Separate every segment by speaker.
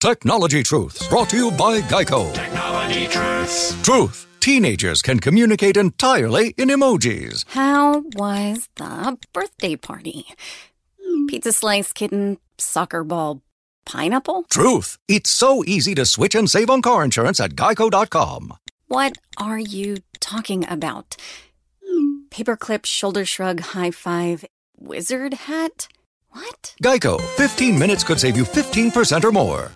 Speaker 1: Technology Truths, brought to you by Geico.
Speaker 2: Technology Truths.
Speaker 1: Truth. Teenagers can communicate entirely in emojis.
Speaker 3: How was the birthday party? Pizza slice, kitten, soccer ball, pineapple?
Speaker 1: Truth. It's so easy to switch and save on car insurance at geico.com.
Speaker 3: What are you talking about? Paperclip, shoulder shrug, high five, wizard hat? What?
Speaker 1: Geico. 15 minutes could save you 15% or more.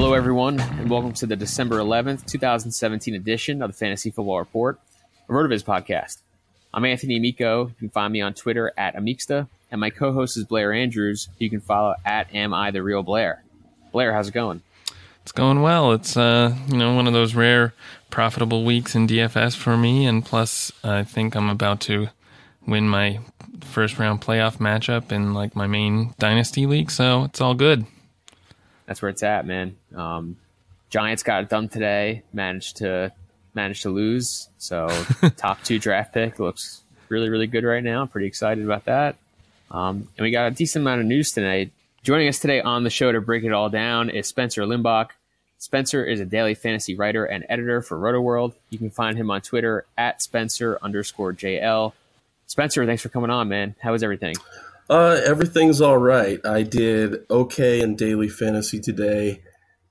Speaker 4: Hello, everyone, and welcome to the December 11th, 2017 edition of the Fantasy Football Report, a RotoViz podcast. I'm Anthony Amico. You can find me on Twitter at Amixta, and my co-host is Blair Andrews. You can follow at Am I the Real Blair. Blair, how's it going?
Speaker 5: It's going well. It's uh, you know one of those rare profitable weeks in DFS for me, and plus I think I'm about to win my first round playoff matchup in like my main dynasty league, so it's all good.
Speaker 4: That's where it's at, man. Um, Giants got it done today. Managed to managed to lose. So top two draft pick looks really really good right now. Pretty excited about that. Um, and we got a decent amount of news tonight. Joining us today on the show to break it all down is Spencer Limbach. Spencer is a daily fantasy writer and editor for RotoWorld. You can find him on Twitter at Spencer underscore JL. Spencer, thanks for coming on, man. How is everything?
Speaker 6: Uh, everything's all right. I did okay in daily fantasy today,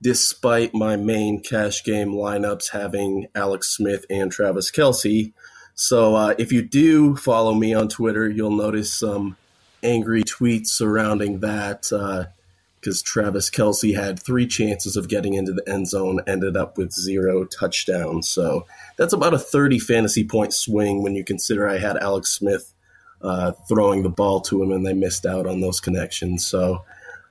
Speaker 6: despite my main cash game lineups having Alex Smith and Travis Kelce. So uh, if you do follow me on Twitter, you'll notice some angry tweets surrounding that because uh, Travis Kelce had three chances of getting into the end zone, ended up with zero touchdowns. So that's about a 30 fantasy point swing when you consider I had Alex Smith uh, throwing the ball to him and they missed out on those connections. So,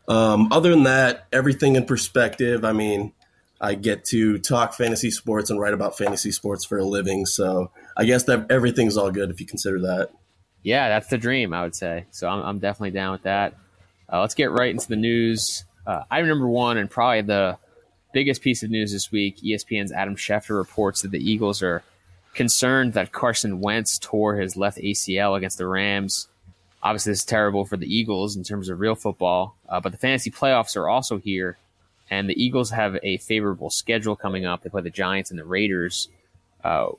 Speaker 6: um, other than that, everything in perspective. I mean, I get to talk fantasy sports and write about fantasy sports for a living. So, I guess that everything's all good if you consider that.
Speaker 4: Yeah, that's the dream, I would say. So, I'm, I'm definitely down with that. Uh, let's get right into the news. Uh, item number one, and probably the biggest piece of news this week ESPN's Adam Schefter reports that the Eagles are concerned that Carson Wentz tore his left ACL against the Rams. Obviously, this is terrible for the Eagles in terms of real football, uh, but the fantasy playoffs are also here, and the Eagles have a favorable schedule coming up. They play the Giants and the Raiders. Uh,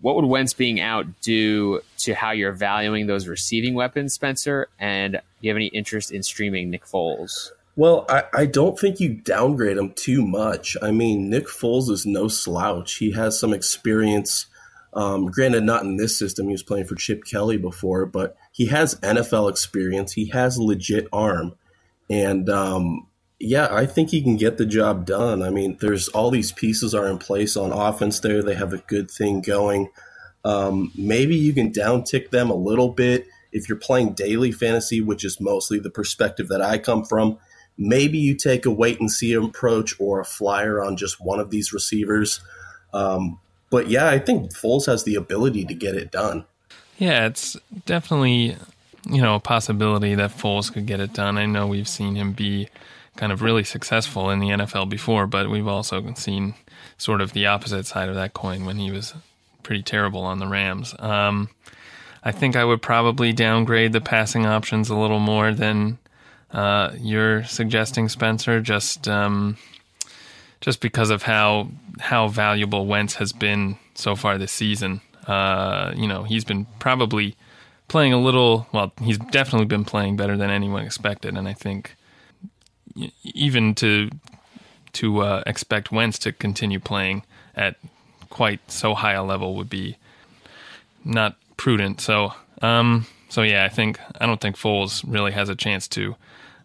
Speaker 4: what would Wentz being out do to how you're valuing those receiving weapons, Spencer? And do you have any interest in streaming Nick Foles?
Speaker 6: Well, I, I don't think you downgrade him too much. I mean, Nick Foles is no slouch. He has some experience um, granted, not in this system. He was playing for Chip Kelly before, but he has NFL experience. He has legit arm, and um, Yeah, I think he can get the job done. I mean, there's all these pieces are in place on offense there. They have a good thing going. Um, maybe you can downtick them a little bit if you're playing daily fantasy, which is mostly the perspective that I come from. Maybe you take a wait and see approach or a flyer on just one of these receivers. Um, but yeah, I think Foles has the ability to get it done.
Speaker 5: Yeah, it's definitely you know a possibility that Foles could get it done. I know we've seen him be kind of really successful in the NFL before, but we've also seen sort of the opposite side of that coin when he was pretty terrible on the Rams. Um, I think I would probably downgrade the passing options a little more than uh, you're suggesting, Spencer. Just um, just because of how how valuable Wentz has been so far this season. Uh, you know, he's been probably playing a little. Well, he's definitely been playing better than anyone expected, and I think even to to uh, expect Wentz to continue playing at quite so high a level would be not prudent. So, um, so yeah, I think I don't think Foles really has a chance to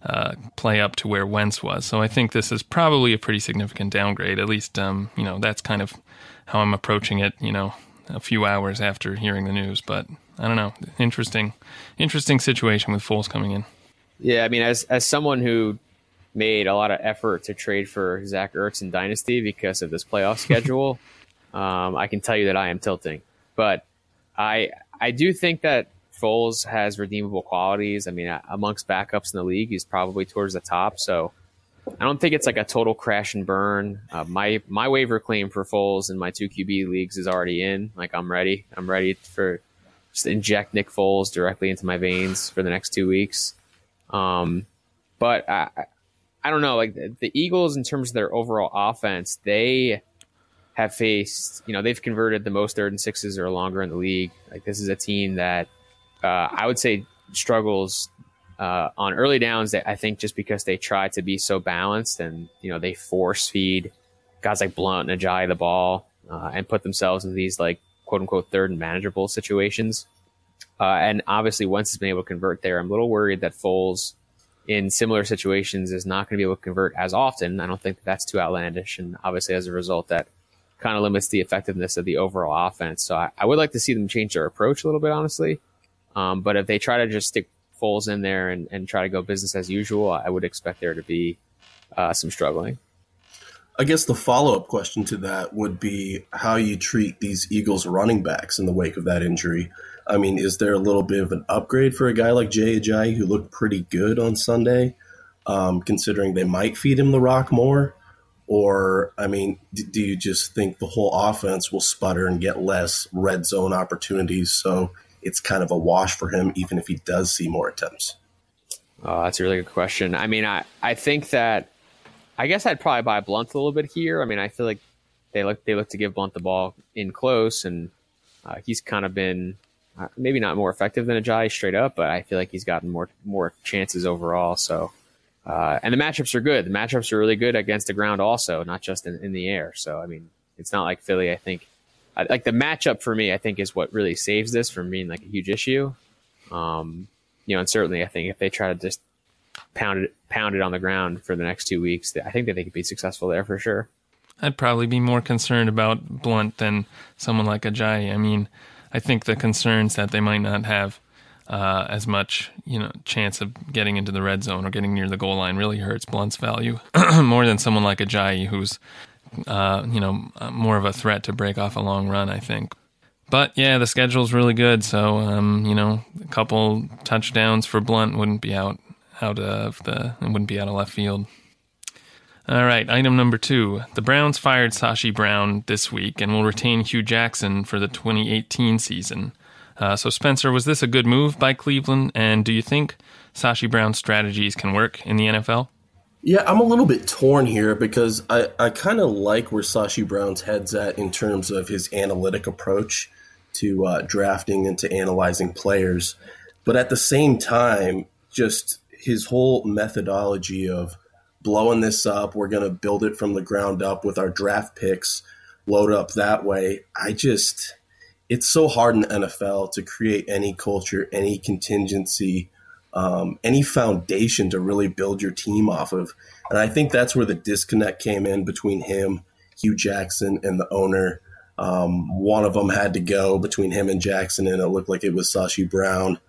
Speaker 5: uh, play up to where Wentz was. So I think this is probably a pretty significant downgrade. At least, um, you know, that's kind of how I'm approaching it. You know, a few hours after hearing the news, but I don't know. Interesting, interesting situation with Foles coming in.
Speaker 4: Yeah, I mean, as as someone who made a lot of effort to trade for Zach Ertz in Dynasty because of this playoff schedule, um, I can tell you that I am tilting. But I I do think that Foles has redeemable qualities. I mean, amongst backups in the league, he's probably towards the top. So I don't think it's like a total crash and burn. Uh, my my waiver claim for Foles in my two QB leagues is already in. Like I'm ready. I'm ready for just inject Nick Foles directly into my veins for the next two weeks. Um, but I, I don't know. Like the, the Eagles, in terms of their overall offense, they have faced. You know, they've converted the most third and sixes or longer in the league. Like this is a team that uh, I would say struggles uh, on early downs. that I think just because they try to be so balanced and you know they force feed guys like Blount and Ajayi the ball uh, and put themselves in these like quote unquote third and manageable situations. Uh, and obviously, Wentz has been able to convert there, I'm a little worried that Foles in similar situations is not going to be able to convert as often. I don't think that that's too outlandish, and obviously, as a result, that kind of limits the effectiveness of the overall offense. So I, I would like to see them change their approach a little bit, honestly. Um, but if they try to just stick Foles in there and, and try to go business as usual, I would expect there to be uh, some struggling.
Speaker 6: I guess the follow up question to that would be how you treat these Eagles running backs in the wake of that injury. I mean, is there a little bit of an upgrade for a guy like Jay Ajayi who looked pretty good on Sunday, um, considering they might feed him the rock more? Or, I mean, do, do you just think the whole offense will sputter and get less red zone opportunities? So it's kind of a wash for him, even if he does see more attempts?
Speaker 4: Oh, that's a really good question. I mean, I, I think that I guess I'd probably buy Blount a little bit here. I mean, I feel like they look they look to give Blount the ball in close, and uh, he's kind of been uh, maybe not more effective than Ajayi straight up, but I feel like he's gotten more more chances overall. So, uh, and the matchups are good. The matchups are really good against the ground, also, not just in, in the air. So, I mean, it's not like Philly. I think I, like the matchup for me, I think is what really saves this from being like a huge issue. Um, you know, and certainly I think if they try to just pound it, pound it on the ground for the next two weeks, I think that they could be successful there for sure.
Speaker 5: I'd probably be more concerned about Blount than someone like Ajayi. I mean, I think the concerns that they might not have uh, as much, you know, chance of getting into the red zone or getting near the goal line really hurts Blount's value more than someone like Ajayi, who's uh, you know, more of a threat to break off a long run, I think. But yeah, the schedule's really good, so um, you know, a couple touchdowns for Blount wouldn't be out out of the wouldn't be out of left field. All right, item number two. The Browns fired Sashi Brown this week and will retain Hue Jackson for the 2018 season. Uh, so, Spencer, was this a good move by Cleveland? And do you think Sashi Brown's strategies can work in the NFL?
Speaker 6: Yeah, I'm a little bit torn here because I, I kind of like where Sashi Brown's head's at in terms of his analytic approach to uh, drafting and to analyzing players. But at the same time, just his whole methodology of blowing this up, we're going to build it from the ground up with our draft picks, load up that way. I just, it's so hard in the NFL to create any culture, any contingency um, any foundation to really build your team off of. And I think that's where the disconnect came in between him, Hue Jackson, and the owner. Um, one of them had to go between him and Jackson, and it looked like it was Sashi Brown.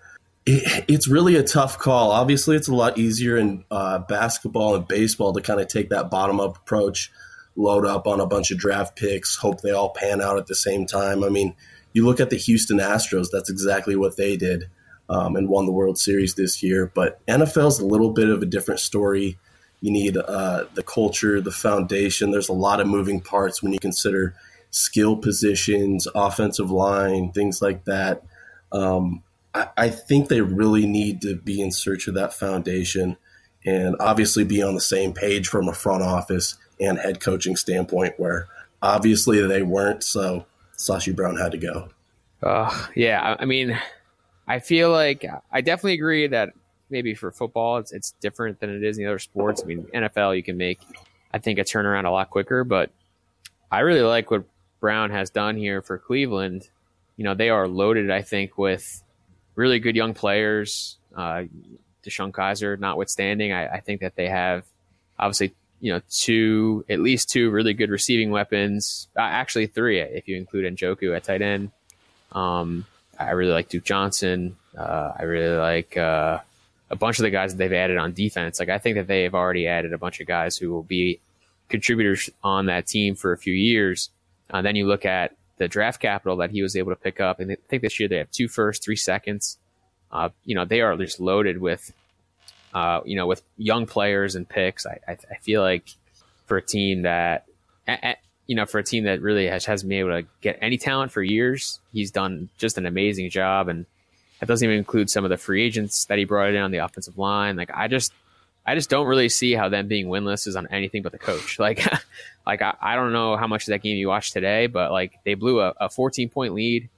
Speaker 6: It, it's really a tough call. Obviously, it's a lot easier in uh, basketball and baseball to kind of take that bottom up approach, load up on a bunch of draft picks, hope they all pan out at the same time. I mean, you look at the Houston Astros, that's exactly what they did um, and won the World Series this year. But NFL's a little bit of a different story. You need uh, the culture, the foundation. There's a lot of moving parts when you consider skill positions, offensive line, things like that. Um, I, I think they really need to be in search of that foundation and obviously be on the same page from a front office and head coaching standpoint where obviously they weren't. So Sashi Brown had to go.
Speaker 4: Uh, yeah, I mean, I feel like I definitely agree that maybe for football it's it's different than it is in the other sports. I mean, NFL you can make I think a turnaround a lot quicker, but I really like what Brown has done here for Cleveland. You know, they are loaded, I think, with really good young players. Uh, DeShone Kizer, notwithstanding, I, I think that they have obviously you know two at least two really good receiving weapons. Uh, actually, three if you include Njoku at tight end. Um, I really like Duke Johnson. Uh, I really like uh, a bunch of the guys that they've added on defense. Like I think that they've already added a bunch of guys who will be contributors on that team for a few years. Uh, then you look at the draft capital that he was able to pick up, and I think this year they have two first, three seconds. Uh, you know, they are just loaded with, uh, you know, with young players and picks. I, I, I feel like for a team that, you know, for a team that really has, hasn't been able to get any talent for years, he's done just an amazing job. And that doesn't even include some of the free agents that he brought in on the offensive line. Like, I just, I just don't really see how them being winless is on anything but the coach. Like, like I, I don't know how much of that game you watched today, but like they blew a, a 14 point lead.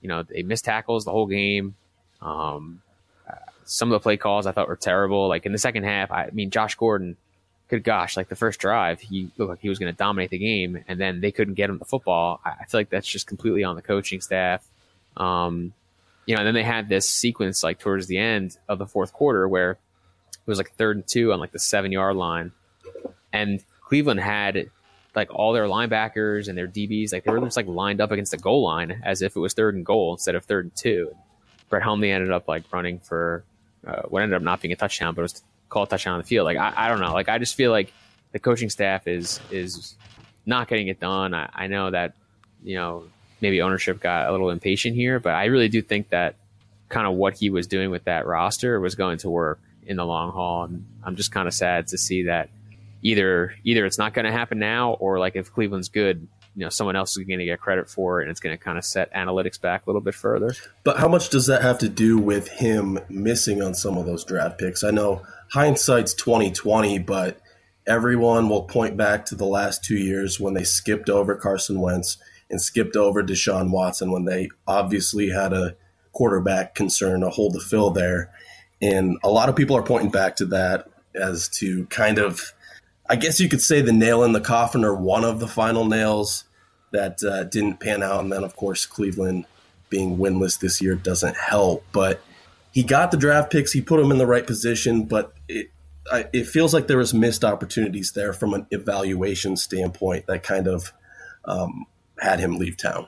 Speaker 4: You know, they missed tackles the whole game. Um, uh, some of the play calls I thought were terrible. Like in the second half, I mean, Josh Gordon good gosh, like the first drive, he looked like he was going to dominate the game, and then they couldn't get him the football. I, feel like that's just completely on the coaching staff. Um, you know, and then they had this sequence like towards the end of the fourth quarter where it was like third and two on like the seven yard line, and Cleveland had like all their linebackers and their DBs like they were just like lined up against the goal line as if it was third and goal instead of third and two. Brett Hundley ended up like running for uh, what ended up not being a touchdown, but it was call touchdown on the field. Like I, I don't know. Like I just feel like the coaching staff is is not getting it done. I, I know that you know maybe ownership got a little impatient here, but I really do think that kind of what he was doing with that roster was going to work in the long haul. And I'm just kind of sad to see that either either it's not going to happen now, or like if Cleveland's good, you know someone else is going to get credit for it and it's going to kind of set analytics back a little bit further.
Speaker 6: But how much does that have to do with him missing on some of those draft picks? I know hindsight's 2020 but everyone will point back to the last two years when they skipped over carson wentz and skipped over deshaun watson when they obviously had a quarterback concern a hole to fill there. And a lot of people are pointing back to that as to kind of I guess you could say the nail in the coffin or one of the final nails that uh, didn't pan out. And then, of course, Cleveland being winless this year doesn't help. But he got the draft picks, he put them in the right position, but it, I, it feels like there was missed opportunities there from an evaluation standpoint that kind of um, had him leave town.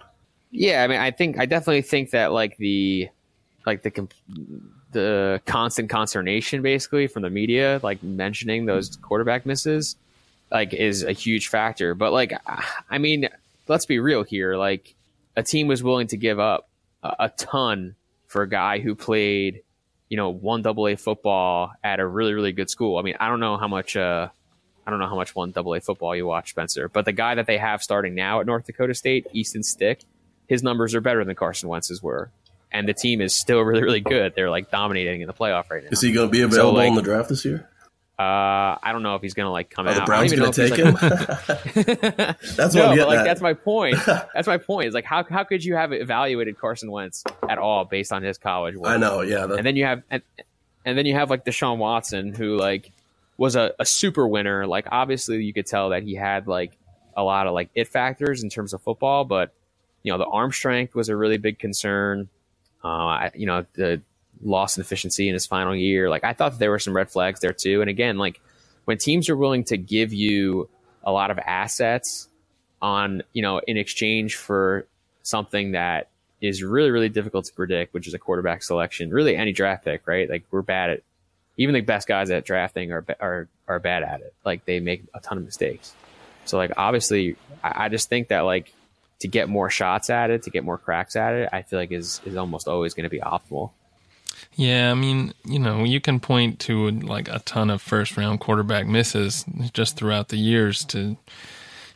Speaker 4: Yeah, I mean, I think I definitely think that like the like the the constant consternation basically from the media, like mentioning those quarterback misses, like is a huge factor. But like, I mean, let's be real here. Like, a team was willing to give up a, a ton for a guy who played, you know, one double A football at a really, really good school. I mean, I don't know how much, uh, I don't know how much one double A football you watch, Spencer, but the guy that they have starting now at North Dakota State, Easton Stick, his numbers are better than Carson Wentz's were and the team is still really, really good. They're like dominating in the playoff right now.
Speaker 6: Is he going to be available so, like, in the draft this year?
Speaker 4: Uh, I don't know if he's going to like come
Speaker 6: Are
Speaker 4: out.
Speaker 6: The Browns going to take him.
Speaker 4: that's no, what like at. that's my point. That's my point. Is like how how could you have evaluated Carson Wentz at all based on his college work?
Speaker 6: I know, yeah.
Speaker 4: That... And then you have and, and then you have like Deshaun Watson, who like was a, a super winner. Like obviously you could tell that he had like a lot of like it factors in terms of football, but you know the arm strength was a really big concern. Uh, you know, the loss in efficiency in his final year. Like I thought there were some red flags there too. And again, like when teams are willing to give you a lot of assets on, you know, in exchange for something that is really, really difficult to predict, which is a quarterback selection, really any draft pick, right? Like we're bad at even the best guys at drafting are, are, are bad at it. Like they make a ton of mistakes. So like, obviously I, I just think that like to get more shots at it, to get more cracks at it, I feel like is, is almost always going to be optimal.
Speaker 5: Yeah, I mean, you know, you can point to like a ton of first round quarterback misses just throughout the years to,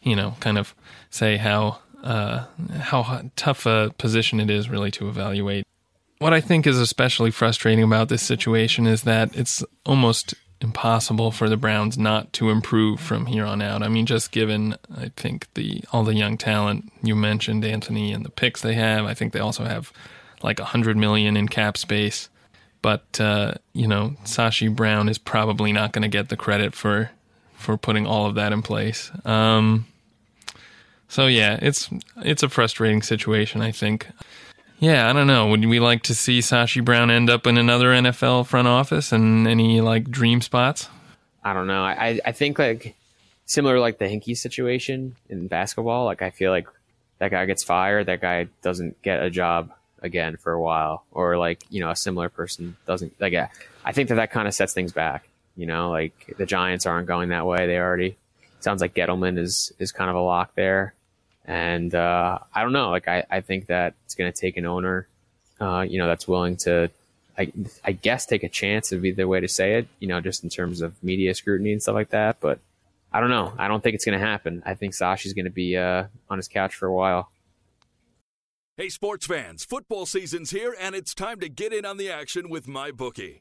Speaker 5: you know, kind of say how uh, how tough a position it is really to evaluate. What I think is especially frustrating about this situation is that it's almost impossible for the Browns not to improve from here on out. I mean, just given I think the all the young talent you mentioned, Anthony, and the picks they have, I think they also have like a hundred million in cap space. But uh, you know, Sashi Brown is probably not going to get the credit for for putting all of that in place. Um, so yeah, it's it's a frustrating situation. I think. Yeah, I don't know. Would we like to see Sashi Brown end up in another NFL front office and any like dream spots?
Speaker 4: I don't know. I I think like similar like the Hinkie situation in basketball. Like I feel like that guy gets fired, that guy doesn't get a job again for a while, or like you know a similar person doesn't like. I think that that kind of sets things back. You know, like the Giants aren't going that way. They already sounds like Gettleman is is kind of a lock there, and uh, I don't know. Like I I think that it's going to take an owner, uh, you know, that's willing to. I, I guess take a chance be the way to say it, you know, just in terms of media scrutiny and stuff like that. But I don't know. I don't think it's going to happen. I think Sashi's going to be uh, on his couch for a while.
Speaker 7: Hey, sports fans, football season's here, and it's time to get in on the action with MyBookie.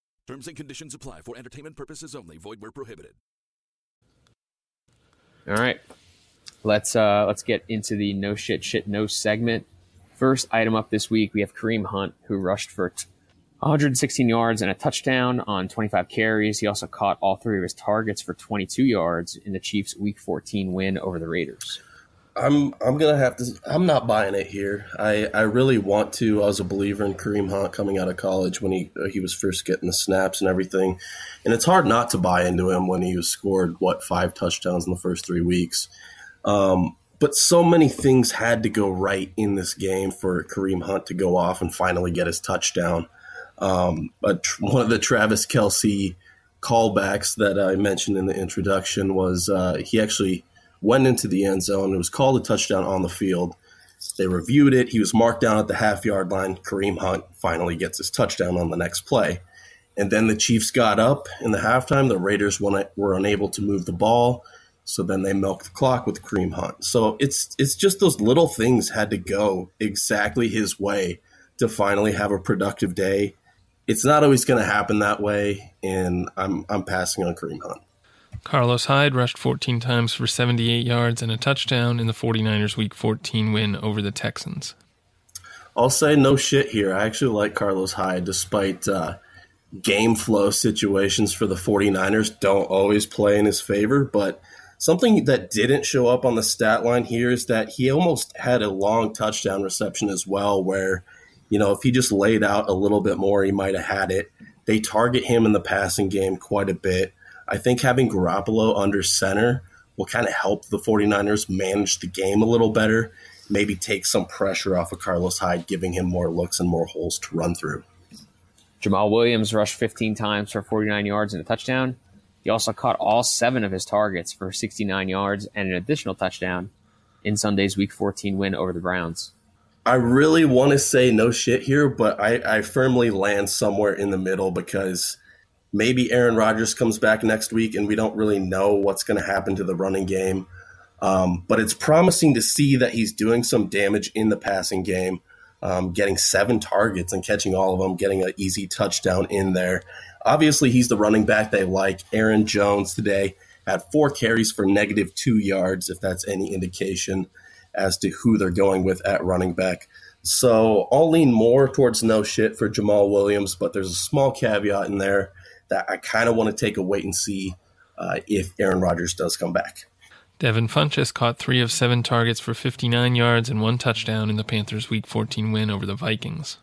Speaker 7: Terms and conditions apply for entertainment purposes only. Void where prohibited.
Speaker 4: All right, let's uh, let's get into the no shit shit no segment. First item up this week, we have Kareem Hunt, who rushed for 116 yards and a touchdown on 25 carries. He also caught all three of his targets for 22 yards in the Chiefs' Week 14 win over the Raiders.
Speaker 6: I'm I'm gonna have to. I'm not buying it here. I, I really want to. I was a believer in Kareem Hunt coming out of college when he he was first getting the snaps and everything, and it's hard not to buy into him when he was scored what five touchdowns in the first three weeks. Um, but so many things had to go right in this game for Kareem Hunt to go off and finally get his touchdown. Um, but one of the Travis Kelce callbacks that I mentioned in the introduction was uh, he actually went into the end zone. It was called a touchdown on the field. They reviewed it. He was marked down at the half yard line. Kareem Hunt finally gets his touchdown on the next play. And then the Chiefs got up in the halftime. The Raiders were unable to move the ball. So then they milked the clock with Kareem Hunt. So it's it's just those little things had to go exactly his way to finally have a productive day. It's not always going to happen that way, and I'm I'm passing on Kareem Hunt.
Speaker 5: Carlos Hyde rushed 14 times for 78 yards and a touchdown in the 49ers Week 14 win over the Texans.
Speaker 6: I'll say no shit here. I actually like Carlos Hyde, despite uh, game flow situations for the 49ers don't always play in his favor. But something that didn't show up on the stat line here is that he almost had a long touchdown reception as well, where, you know, if he just laid out a little bit more, he might have had it. They target him in the passing game quite a bit. I think having Garoppolo under center will kind of help the 49ers manage the game a little better, maybe take some pressure off of Carlos Hyde, giving him more looks and more holes to run through.
Speaker 4: Jamaal Williams rushed 15 times for 49 yards and a touchdown. He also caught all seven of his targets for 69 yards and an additional touchdown. in Sunday's Week 14 win over the Browns.
Speaker 6: I really want to say no shit here, but I, I firmly land somewhere in the middle because maybe Aaron Rodgers comes back next week and we don't really know what's going to happen to the running game. Um, but it's promising to see that he's doing some damage in the passing game, um, getting seven targets and catching all of them, getting an easy touchdown in there. Obviously, he's the running back they like. Aaron Jones today had four carries for negative two yards, if that's any indication as to who they're going with at running back. So I'll lean more towards no shit for Jamaal Williams, but there's a small caveat in there that I kind of want to take a wait and see uh, if Aaron Rodgers does come back.
Speaker 5: Devin Funchess caught three of seven targets for 59 yards and one touchdown in the Panthers' Week 14 win over the Vikings.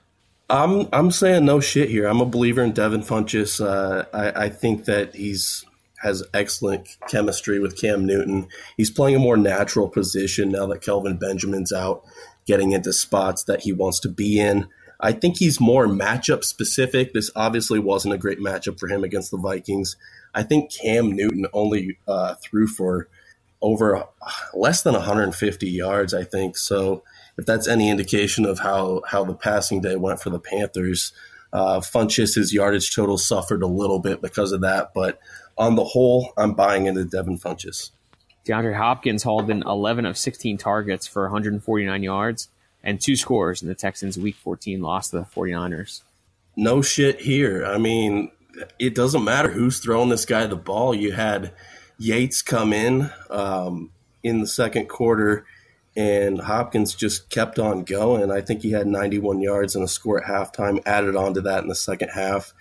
Speaker 6: I'm I'm saying no shit here. I'm a believer in Devin Funchess. Uh, I, I think that he's has excellent chemistry with Cam Newton. He's playing a more natural position now that Kelvin Benjamin's out, getting into spots that he wants to be in. I think he's more matchup specific. This obviously wasn't a great matchup for him against the Vikings. I think Cam Newton only uh, threw for over less than 150 yards, I think. So if that's any indication of how, how the passing day went for the Panthers, uh, Funchess' yardage total suffered a little bit because of that, but on the whole, I'm buying into Devin Funchess.
Speaker 4: DeAndre Hopkins hauled in 11 of 16 targets for 149 yards and two scores in the Texans' Week 14 loss to the 49ers.
Speaker 6: No shit here. I mean, it doesn't matter who's throwing this guy the ball. You had Yates come in um, in the second quarter, and Hopkins just kept on going. I think he had 91 yards and a score at halftime, added on to that in the second half.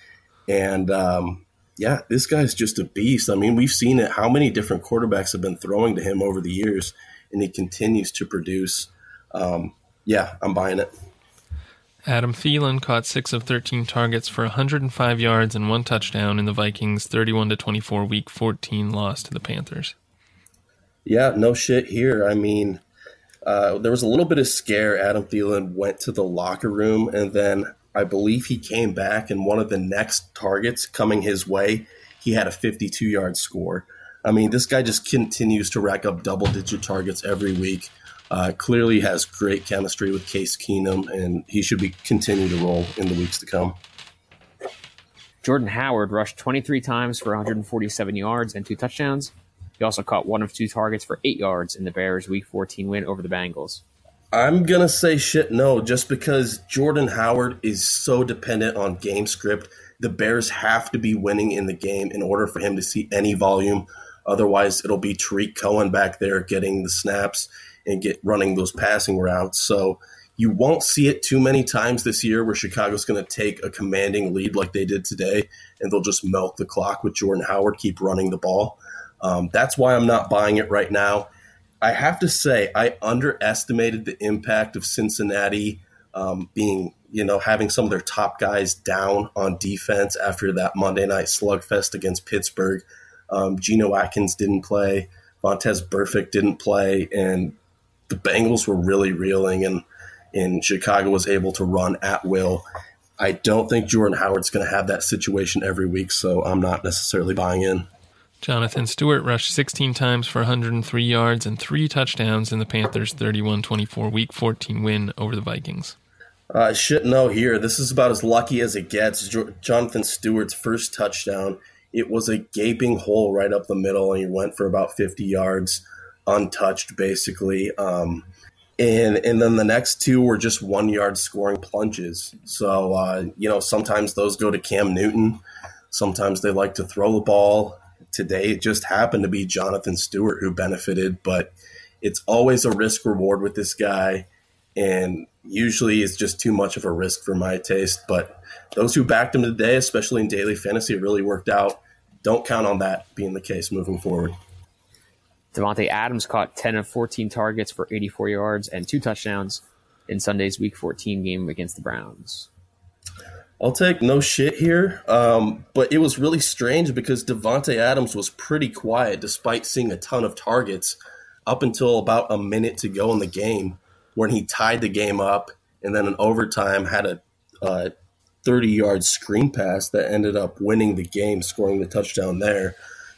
Speaker 6: And um, yeah, this guy's just a beast. I mean, we've seen it. How many different quarterbacks have been throwing to him over the years, and he continues to produce. Um, yeah, I'm buying it.
Speaker 5: Adam Thielen caught six of 13 targets for 105 yards and one touchdown in the Vikings' 31 to 24 Week 14 loss to the Panthers.
Speaker 6: Yeah, no shit here. I mean, uh, there was a little bit of scare. Adam Thielen went to the locker room, and then I believe he came back, and one of the next targets coming his way, he had a 52 yard score. I mean, this guy just continues to rack up double digit targets every week. Uh, clearly has great chemistry with Case Keenum, and he should be continue to roll in the weeks to come.
Speaker 4: Jordan Howard rushed 23 times for 147 yards and two touchdowns. He also caught one of two targets for eight yards in the Bears' Week 14 win over the Bengals.
Speaker 6: I'm gonna say shit no, just because Jordan Howard is so dependent on game script. The Bears have to be winning in the game in order for him to see any volume. Otherwise, it'll be Tarik Cohen back there getting the snaps and get running those passing routes. So you won't see it too many times this year where Chicago's going to take a commanding lead like they did today, and they'll just melt the clock with Jordan Howard, keep running the ball. Um, that's why I'm not buying it right now. I have to say, I underestimated the impact of Cincinnati um, being, you know, having some of their top guys down on defense after that Monday night slugfest against Pittsburgh. Um, Geno Atkins didn't play, Vontaze Burfict didn't play, and the Bengals were really reeling, and, and Chicago was able to run at will. I don't think Jordan Howard's going to have that situation every week, so I'm not necessarily buying in.
Speaker 5: Jonathan Stewart rushed 16 times for 103 yards and three touchdowns in the Panthers' 31 24 Week 14 win over the Vikings.
Speaker 6: Uh, shit, no, here. This is about as lucky as it gets. Jo- Jonathan Stewart's first touchdown. It was a gaping hole right up the middle, and he went for about 50 yards, untouched, basically. Um, and and then the next two were just one yard scoring plunges. So uh, you know, sometimes those go to Cam Newton. Sometimes they like to throw the ball today it just happened to be Jonathan Stewart who benefited, but it's always a risk reward with this guy. And usually it's just too much of a risk for my taste. But those who backed him today, especially in daily fantasy, really worked out. Don't count on that being the case moving forward.
Speaker 4: Davante Adams caught 10 of 14 targets for 84 yards and two touchdowns in Sunday's Week 14 game against the Browns.
Speaker 6: I'll take no shit here. Um, but it was really strange because Davante Adams was pretty quiet despite seeing a ton of targets up until about a minute to go in the game when he tied the game up and then in overtime had a uh, 30 yard screen pass that ended up winning the game, scoring the touchdown there.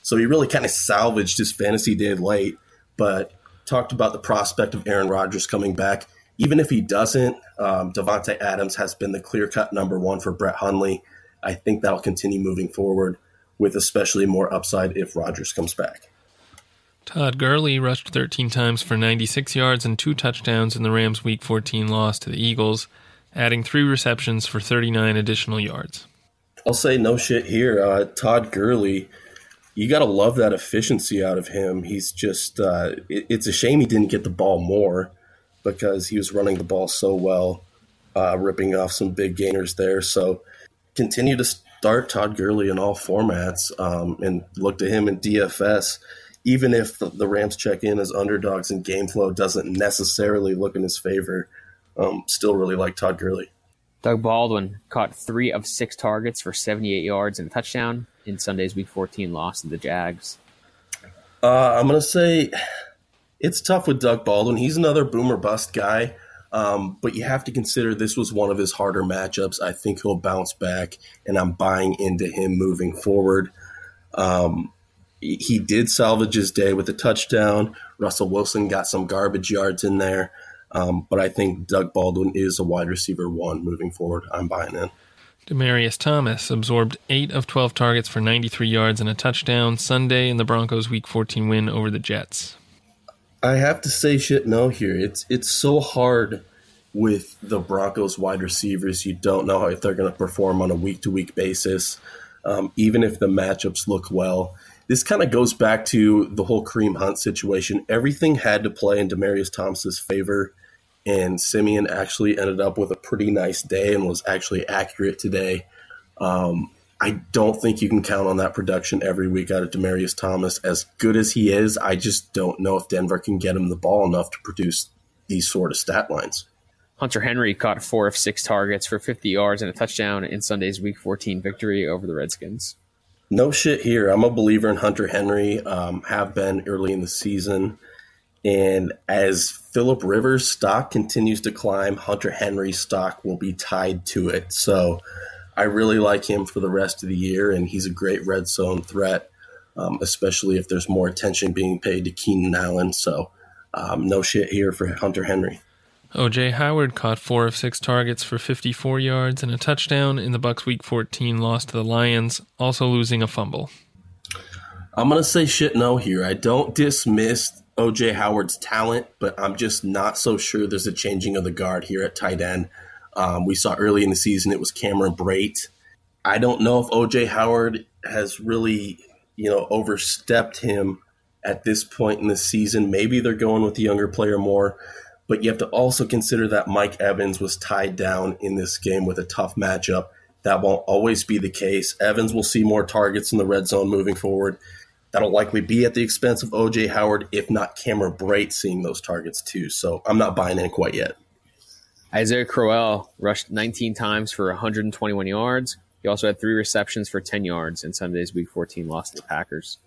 Speaker 6: So he really kind of salvaged his fantasy day late. But talked about the prospect of Aaron Rodgers coming back. Even if he doesn't, um, Davante Adams has been the clear cut number one for Brett Hundley. I think that'll continue moving forward with especially more upside if Rodgers comes back.
Speaker 5: Todd Gurley rushed 13 times for 96 yards and two touchdowns in the Rams' Week 14 loss to the Eagles, adding three receptions for 39 additional yards.
Speaker 6: I'll say no shit here. Uh, Todd Gurley, you got to love that efficiency out of him. He's just, uh, it, it's a shame he didn't get the ball more because he was running the ball so well, uh, ripping off some big gainers there. So continue to start Todd Gurley in all formats um, and look to him in DFS. Even if the, the, Rams check in as underdogs and game flow doesn't necessarily look in his favor, um, still really like Todd Gurley.
Speaker 4: Doug Baldwin caught three of six targets for 78 yards and a touchdown in Sunday's Week 14 loss to the Jags.
Speaker 6: Uh, I'm going to say it's tough with Doug Baldwin. He's another boomer bust guy, um, but you have to consider this was one of his harder matchups. I think he'll bounce back, and I'm buying into him moving forward. Um, he did salvage his day with a touchdown. Russell Wilson got some garbage yards in there. Um, but I think Doug Baldwin is a wide receiver one moving forward. I'm buying in.
Speaker 5: Demaryius Thomas absorbed 8 of 12 targets for 93 yards and a touchdown Sunday in the Broncos' Week 14 win over the Jets.
Speaker 6: I have to say shit no here. It's it's so hard with the Broncos wide receivers. You don't know if they're going to perform on a week to week basis, um, even if the matchups look well. This kind of goes back to the whole Kareem Hunt situation. Everything had to play in Demaryius Thomas's favor and Siemian actually ended up with a pretty nice day and was actually accurate today. Um, I don't think you can count on that production every week out of Demaryius Thomas. As good as he is, I just don't know if Denver can get him the ball enough to produce these sort of stat lines.
Speaker 4: Hunter Henry caught four of six targets for 50 yards and a touchdown in Sunday's Week 14 victory over the Redskins.
Speaker 6: No shit here. I'm a believer in Hunter Henry. Um, have been early in the season. And as Philip Rivers' stock continues to climb, Hunter Henry's stock will be tied to it. So I really like him for the rest of the year, and he's a great red zone threat, um, especially if there's more attention being paid to Keenan Allen. So um, no shit here for Hunter Henry.
Speaker 5: OJ Howard caught four of six targets for 54 yards and a touchdown in the Bucs Week 14 loss to the Lions, also losing a fumble.
Speaker 6: I'm gonna say shit no here. I don't dismiss OJ Howard's talent, but I'm just not so sure there's a changing of the guard here at tight end. Um, we saw early in the season it was Cameron Brate. I don't know if OJ Howard has really, you know, overstepped him at this point in the season. Maybe they're going with the younger player more, but you have to also consider that Mike Evans was tied down in this game with a tough matchup. That won't always be the case. Evans will see more targets in the red zone moving forward. That'll likely be at the expense of OJ Howard, if not Cameron Brate seeing those targets too. So I'm not buying in quite yet.
Speaker 4: Isaiah Crowell rushed 19 times for 121 yards. He also had three receptions for 10 yards in Sunday's Week 14 loss to the Packers.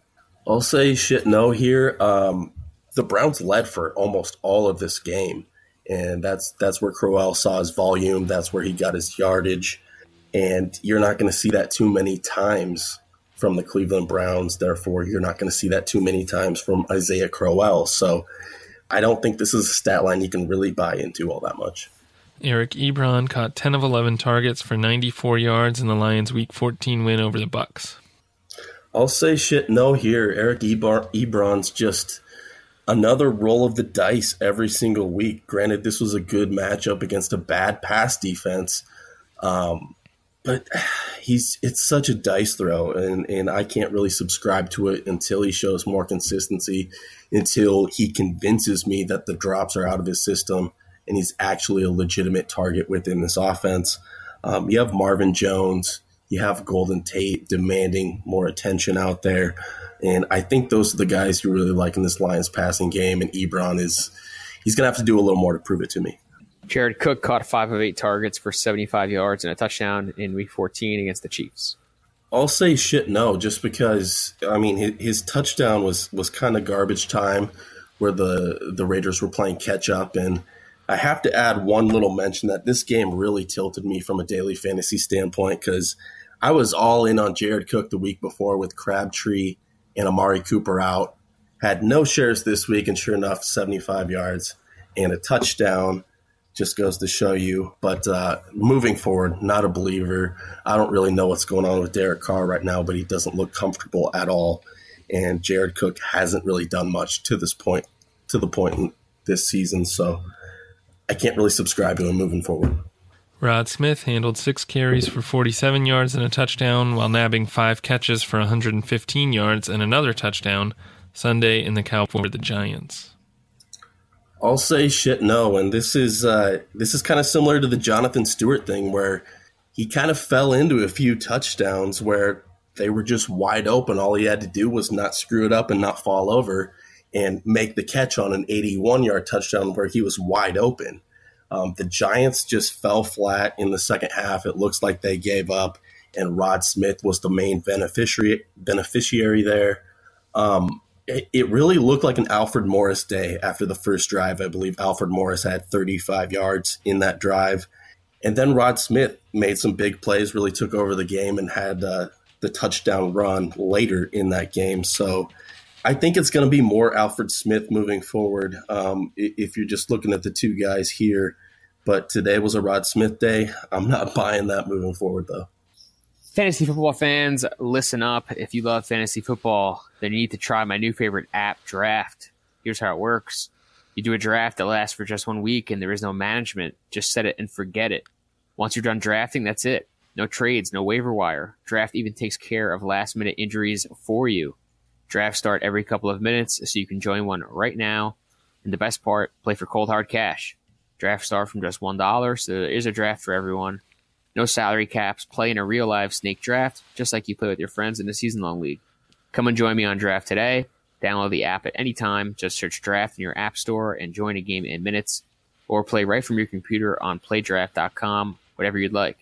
Speaker 6: I'll say shit no here. Um, the Browns led for almost all of this game, and that's that's where Crowell saw his volume. That's where he got his yardage, and you're not going to see that too many times from the Cleveland Browns. Therefore, you're not going to see that too many times from Isaiah Crowell. So I don't think this is a stat line you can really buy into all that much.
Speaker 5: Eric Ebron caught 10 of 11 targets for 94 yards in the Lions' Week 14 win over the Bucs.
Speaker 6: I'll say shit no here. Eric Ebron's just another roll of the dice every single week. Granted, this was a good matchup against a bad pass defense. Um, but he's it's such a dice throw and and I can't really subscribe to it until he shows more consistency until he convinces me that the drops are out of his system and he's actually a legitimate target within this offense. Um, you have Marvin Jones, you have Golden Tate demanding more attention out there, and I think those are the guys you really like in this Lions passing game. And Ebron is he's gonna have to do a little more to prove it to me.
Speaker 4: Jared Cook caught five of eight targets for 75 yards and a touchdown in Week 14 against the Chiefs.
Speaker 6: I'll say shit no, just because I mean his, his touchdown was was kind of garbage time, where the the Raiders were playing catch up, and I have to add one little mention that this game really tilted me from a daily fantasy standpoint because I was all in on Jared Cook the week before with Crabtree and Amari Cooper out, had no shares this week, and sure enough, 75 yards and a touchdown just goes to show you. But uh, moving forward, not a believer. I don't really know what's going on with Derek Carr right now, but he doesn't look comfortable at all. And Jared Cook hasn't really done much to this point, to the point in this season. So I can't really subscribe to him moving forward.
Speaker 5: Rod Smith handled six carries for 47 yards and a touchdown while nabbing five catches for 115 yards and another touchdown Sunday in the Cowboys the Giants.
Speaker 6: I'll say shit no, and this is uh, this is kind of similar to the Jonathan Stewart thing where he kind of fell into a few touchdowns where they were just wide open. All he had to do was not screw it up and not fall over and make the catch on an 81 yard touchdown where he was wide open. Um, the Giants just fell flat in the second half. It looks like they gave up, and Rod Smith was the main beneficiary beneficiary there. Um, it, really looked like an Alfred Morris day after the first drive. I believe Alfred Morris had 35 yards in that drive. And then Rod Smith made some big plays, really took over the game, and had uh, the touchdown run later in that game. So I think it's going to be more Alfred Smith moving forward um, if you're just looking at the two guys here. But today was a Rod Smith day. I'm not buying that moving forward, though.
Speaker 4: Fantasy football fans, listen up. If you love fantasy football, then you need to try my new favorite app, Draft. Here's how it works you do a draft that lasts for just one week and there is no management. Just set it and forget it. Once you're done drafting, that's it. No trades, no waiver wire. Draft even takes care of last minute injuries for you. Drafts start every couple of minutes, so you can join one right now. And the best part, play for cold hard cash. Drafts start from just $1, so there is a draft for everyone. No salary caps. Play in a real live snake draft, just like you play with your friends in a season long league. Come and join me on Draft today. Download the app at any time. Just search Draft in your app store and join a game in minutes, or play right from your computer on PlayDraft.com, whatever you'd like.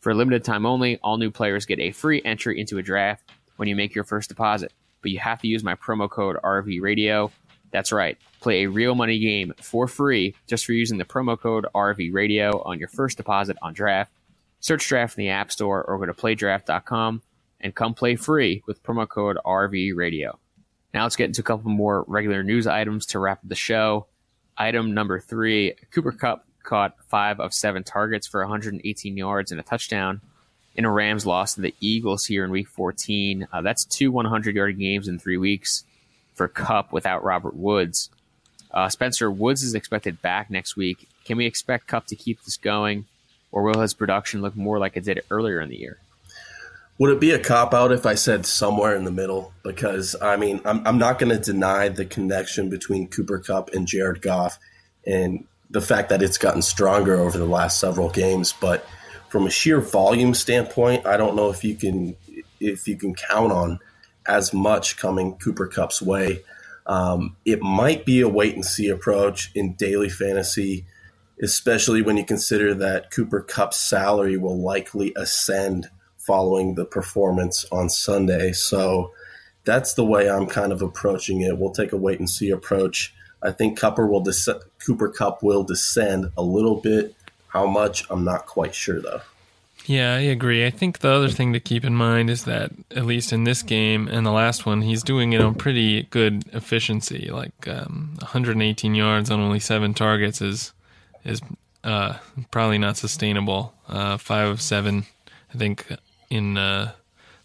Speaker 4: For a limited time only, all new players get a free entry into a draft when you make your first deposit. But you have to use my promo code RV Radio. That's right. Play a real money game for free just for using the promo code RV Radio on your first deposit on draft. Search Draft in the App Store or go to playdraft.com and come play free with promo code RV Radio. Now let's get into a couple more regular news items to wrap up the show. Item number three Cooper Kupp caught five of seven targets for 118 yards and a touchdown in a Rams loss to the Eagles here in week 14. Uh, that's two 100 yard games in three weeks for Kupp without Robert Woods. Uh, Spencer Woods is expected back next week. Can we expect Kupp to keep this going? Or will his production look more like it did earlier in the year?
Speaker 6: Would it be a cop out if I said somewhere in the middle? Because I mean, I'm, I'm not going to deny the connection between Cooper Kupp and Jared Goff, and the fact that it's gotten stronger over the last several games. But from a sheer volume standpoint, I don't know if you can if you can count on as much coming Cooper Kupp's way. Um, it might be a wait and see approach in daily fantasy especially when you consider that Cooper Kupp's salary will likely ascend following the performance on Sunday. So that's the way I'm kind of approaching it. We'll take a wait and see approach. I think Cooper will des- Cooper Kupp will descend a little bit. How much? I'm not quite sure though.
Speaker 5: Yeah, I agree. I think the other thing to keep in mind is that at least in this game and the last one, he's doing it on pretty good efficiency. Like um, 118 yards on only seven targets is is uh, probably not sustainable. Uh, five of seven, I think. In uh,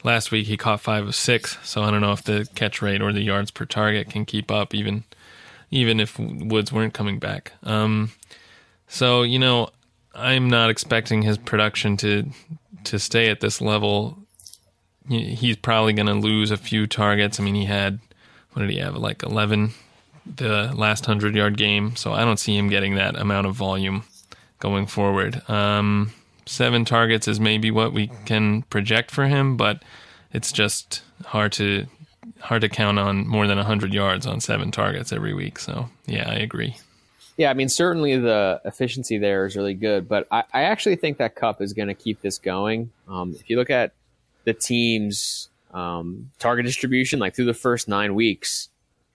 Speaker 5: last week, he caught five of six. So I don't know if the catch rate or the yards per target can keep up, even even if Woods weren't coming back. Um, so you know, I'm not expecting his production to to stay at this level. He's probably going to lose a few targets. I mean, he had what did he have? Like 11 the last 100 yard game, so I don't see him getting that amount of volume going forward. Um, seven targets is maybe what we can project for him, but it's just hard to hard to count on more than 100 yards on seven targets every week. So, yeah, I agree.
Speaker 4: Yeah, I mean, certainly the efficiency there is really good, but I, I actually think that Kupp is going to keep this going. Um, if you look at the team's um, target distribution, like through the first nine weeks,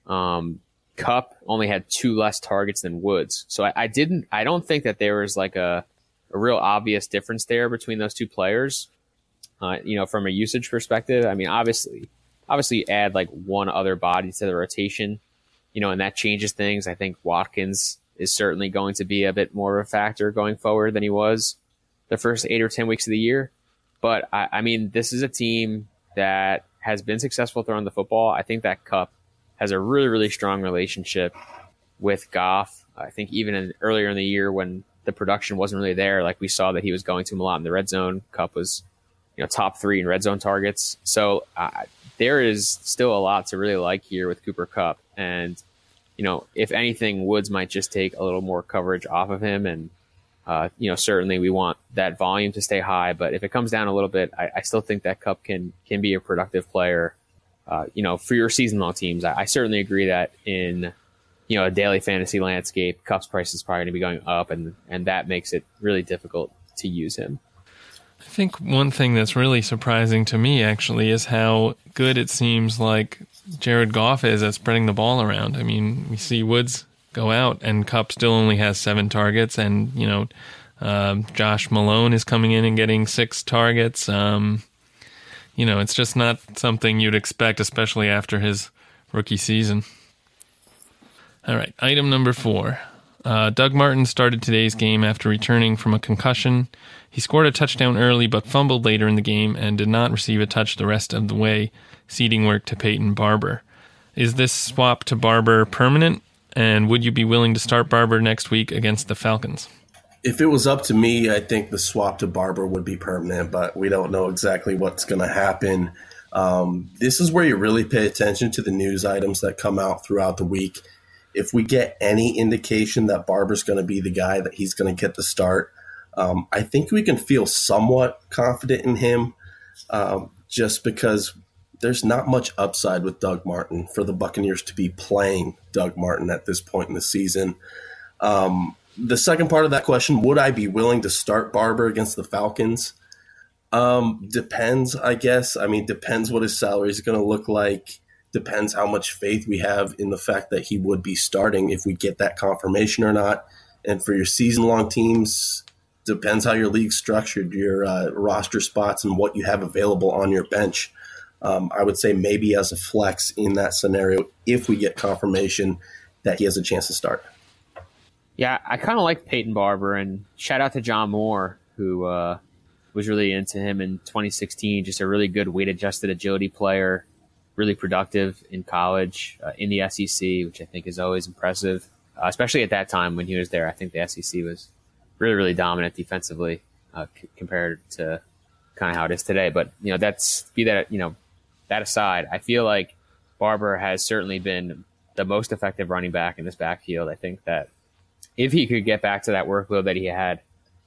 Speaker 4: um, Kupp only had two less targets than Woods. So I, I didn't, I don't think that there was like a, a real obvious difference there between those two players. Uh, you know, from a usage perspective, I mean, obviously obviously add like one other body to the rotation, you know, and that changes things. I think Watkins is certainly going to be a bit more of a factor going forward than he was the first eight or 10 weeks of the year. But I, I mean, this is a team that has been successful throwing the football. I think that Kupp has a really, really strong relationship with Goff. I think even in, earlier in the year when the production wasn't really there, like we saw that he was going to him a lot in the red zone. Kupp was, you know, top three in red zone targets. So uh, there is still a lot to really like here with Cooper Kupp. And, you know, if anything, Woods might just take a little more coverage off of him. And, uh, you know, certainly we want that volume to stay high. But if it comes down a little bit, I, I still think that Kupp can, can be a productive player. Uh, you know, for your season long teams, I, I, certainly agree that in, you know, a daily fantasy landscape, Kupp's price is probably going to be going up, and and that makes it really difficult to use him.
Speaker 5: I think one thing that's really surprising to me actually is how good it seems like Jared Goff is at spreading the ball around. I mean, we see Woods go out and Kupp still only has seven targets, and you know, um, Josh Malone is coming in and getting six targets. Um, you know, it's just not something you'd expect, especially after his rookie season. All right, item number four. Uh, Doug Martin started today's game after returning from a concussion. He scored a touchdown early but fumbled later in the game and did not receive a touch the rest of the way, ceding work to Peyton Barber. Is this swap to Barber permanent? And would you be willing to start Barber next week against the Falcons?
Speaker 6: If it was up to me, I think the swap to Barber would be permanent, but we don't know exactly what's going to happen. Um, this is where you really pay attention to the news items that come out throughout the week if we get any indication that Barber's going to be the guy that he's going to get the start, um, I think we can feel somewhat confident in him um, just because there's not much upside with Doug Martin for the Buccaneers to be playing Doug Martin at this point in the season. Um, the second part of that question would I be willing to start Barber against the Falcons? Um, depends, I guess. I mean, depends what his salary is going to look like depends how much faith we have in the fact that he would be starting if we get that confirmation or not. And for your season long teams, depends how your league's structured, your uh, roster spots, and what you have available on your bench. Um, I would say maybe as a flex in that scenario if we get confirmation that he has a chance to start.
Speaker 4: Yeah, I kind of like Peyton Barber, and shout out to Jon Moore, who uh, was really into him in 2016. Just a really good weight adjusted agility player really productive in college uh, in the SEC, which I think is always impressive, uh, especially at that time when he was there. I think the SEC was really, really dominant defensively uh, c- compared to kind of how it is today. But you know, that's be that you know that aside, I feel like Barber has certainly been the most effective running back in this backfield. I think that if he could get back to that workload that he had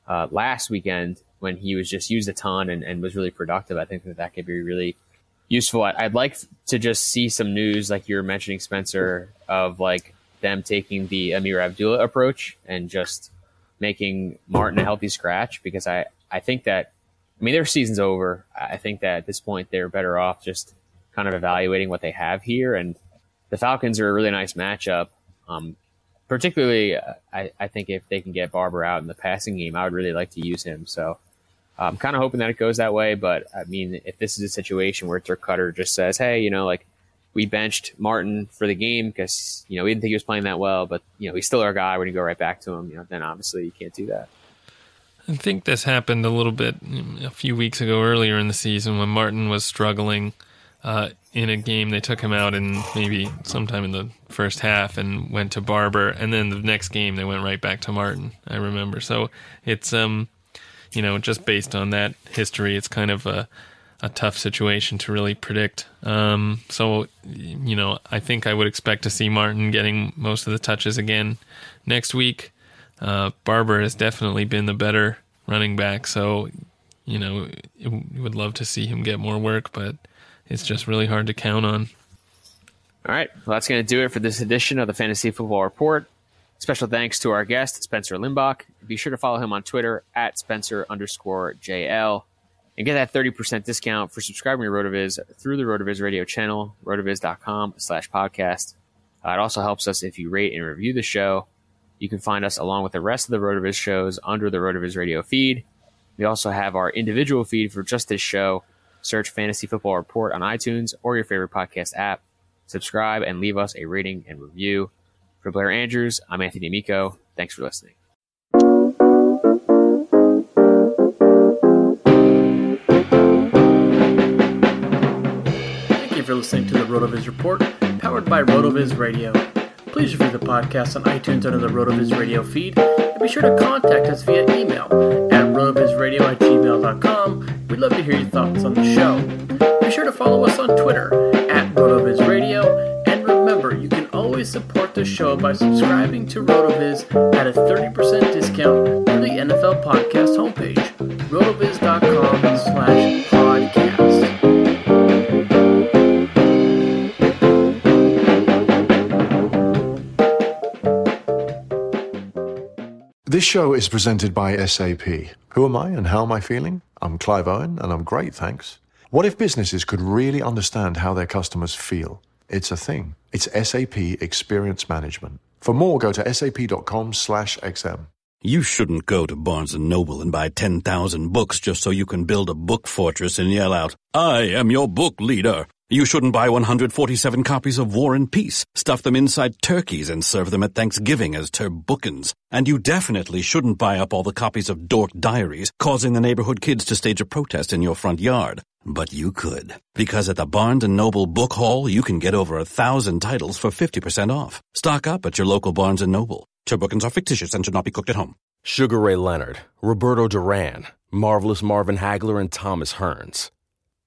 Speaker 4: uh, last weekend when he was just used a ton and, and was really productive, I think that that could be really useful. I'd like to just see some news, like you were mentioning, Spencer, of like them taking the Ameer Abdullah approach and just making Martin a healthy scratch because I, I think that, I mean, their season's over. I think that at this point they're better off just kind of evaluating what they have here. And the Falcons are a really nice matchup. Um, particularly, uh, I, I think if they can get Barber out in the passing game, I would really like to use him. So I'm kind of hoping that it goes that way. But I mean, if this is a situation where Dirk Koetter just says, "Hey, you know, like we benched Martin for the game because you know we didn't think he was playing that well, but you know he's still our guy. We're gonna go right back to him." You know, then obviously you can't do that.
Speaker 5: I think this happened a little bit a few weeks ago, earlier in the season, when Martin was struggling uh, in a game. They took him out in maybe sometime in the first half and went to Barber, and then the next game they went right back to Martin. I remember. So it's um you know, just based on that history, it's kind of a, a tough situation to really predict. Um, so, you know, I think I would expect to see Martin getting most of the touches again next week. Uh, Barber has definitely been the better running back, so you know, would love to see him get more work, but it's just really hard to count on.
Speaker 4: All right, well, that's going to do it for this edition of the Fantasy Football Report. Special thanks to our guest, Spencer Limbach. Be sure to follow him on Twitter at Spencer underscore JL and get that 30% discount for subscribing to RotoViz through the RotoViz radio channel, rotoviz.com slash podcast. Uh, it also helps us if you rate and review the show. You can find us along with the rest of the RotoViz shows under the RotoViz radio feed. We also have our individual feed for just this show. Search Fantasy Football Report on iTunes or your favorite podcast app. Subscribe and leave us a rating and review. For Blair Andrews, I'm Anthony Amico. Thanks for listening.
Speaker 8: Thank you for listening to the RotoViz Report, powered by RotoViz Radio. Please review the podcast on iTunes under the RotoViz Radio feed, and be sure to contact us via email at rotovizradio at gmail.com. We'd love to hear your thoughts on the show. Be sure to follow us on Twitter at RotoViz Radio, and remember, you can always support the show by subscribing to RotoViz at a 30% discount through the NFL Podcast homepage, rotoviz.com slash podcast.
Speaker 9: This show is presented by SAP. Who am I and how am I feeling? I'm Clive Owen and I'm great, thanks. What if businesses could really understand how their customers feel? It's a thing. It's SAP Experience Management. For more, go to sap.com slash XM.
Speaker 10: You shouldn't go to Barnes & Noble and buy 10,000 books just so you can build a book fortress and yell out, I am your book leader. You shouldn't buy 147 copies of War and Peace, stuff them inside turkeys and serve them at Thanksgiving as turbookins. And you definitely shouldn't buy up all the copies of Dork Diaries, causing the neighborhood kids to stage a protest in your front yard. But you could. Because at the Barnes & Noble Book Hall, you can get over a thousand titles for 50% off. Stock up at your local Barnes & Noble. Turbookins are fictitious and should not be cooked at home.
Speaker 11: Sugar Ray Leonard, Roberto Duran, Marvelous Marvin Hagler, and Thomas Hearns.